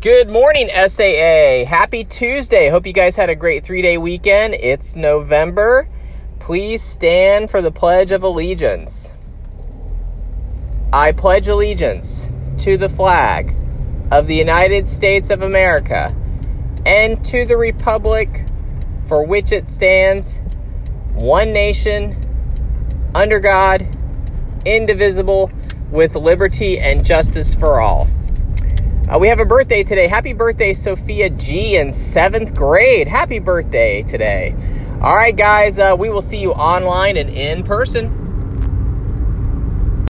Good morning, SAA. Happy Tuesday. Hope you guys had a great three day weekend. It's November. Please stand for the Pledge of Allegiance. I pledge allegiance to the flag of the United States of America and to the Republic for which it stands, one nation, under God, indivisible, with liberty and justice for all. Uh, we have a birthday today. Happy birthday, Sophia G in seventh grade. Happy birthday today. All right, guys, uh, we will see you online and in person.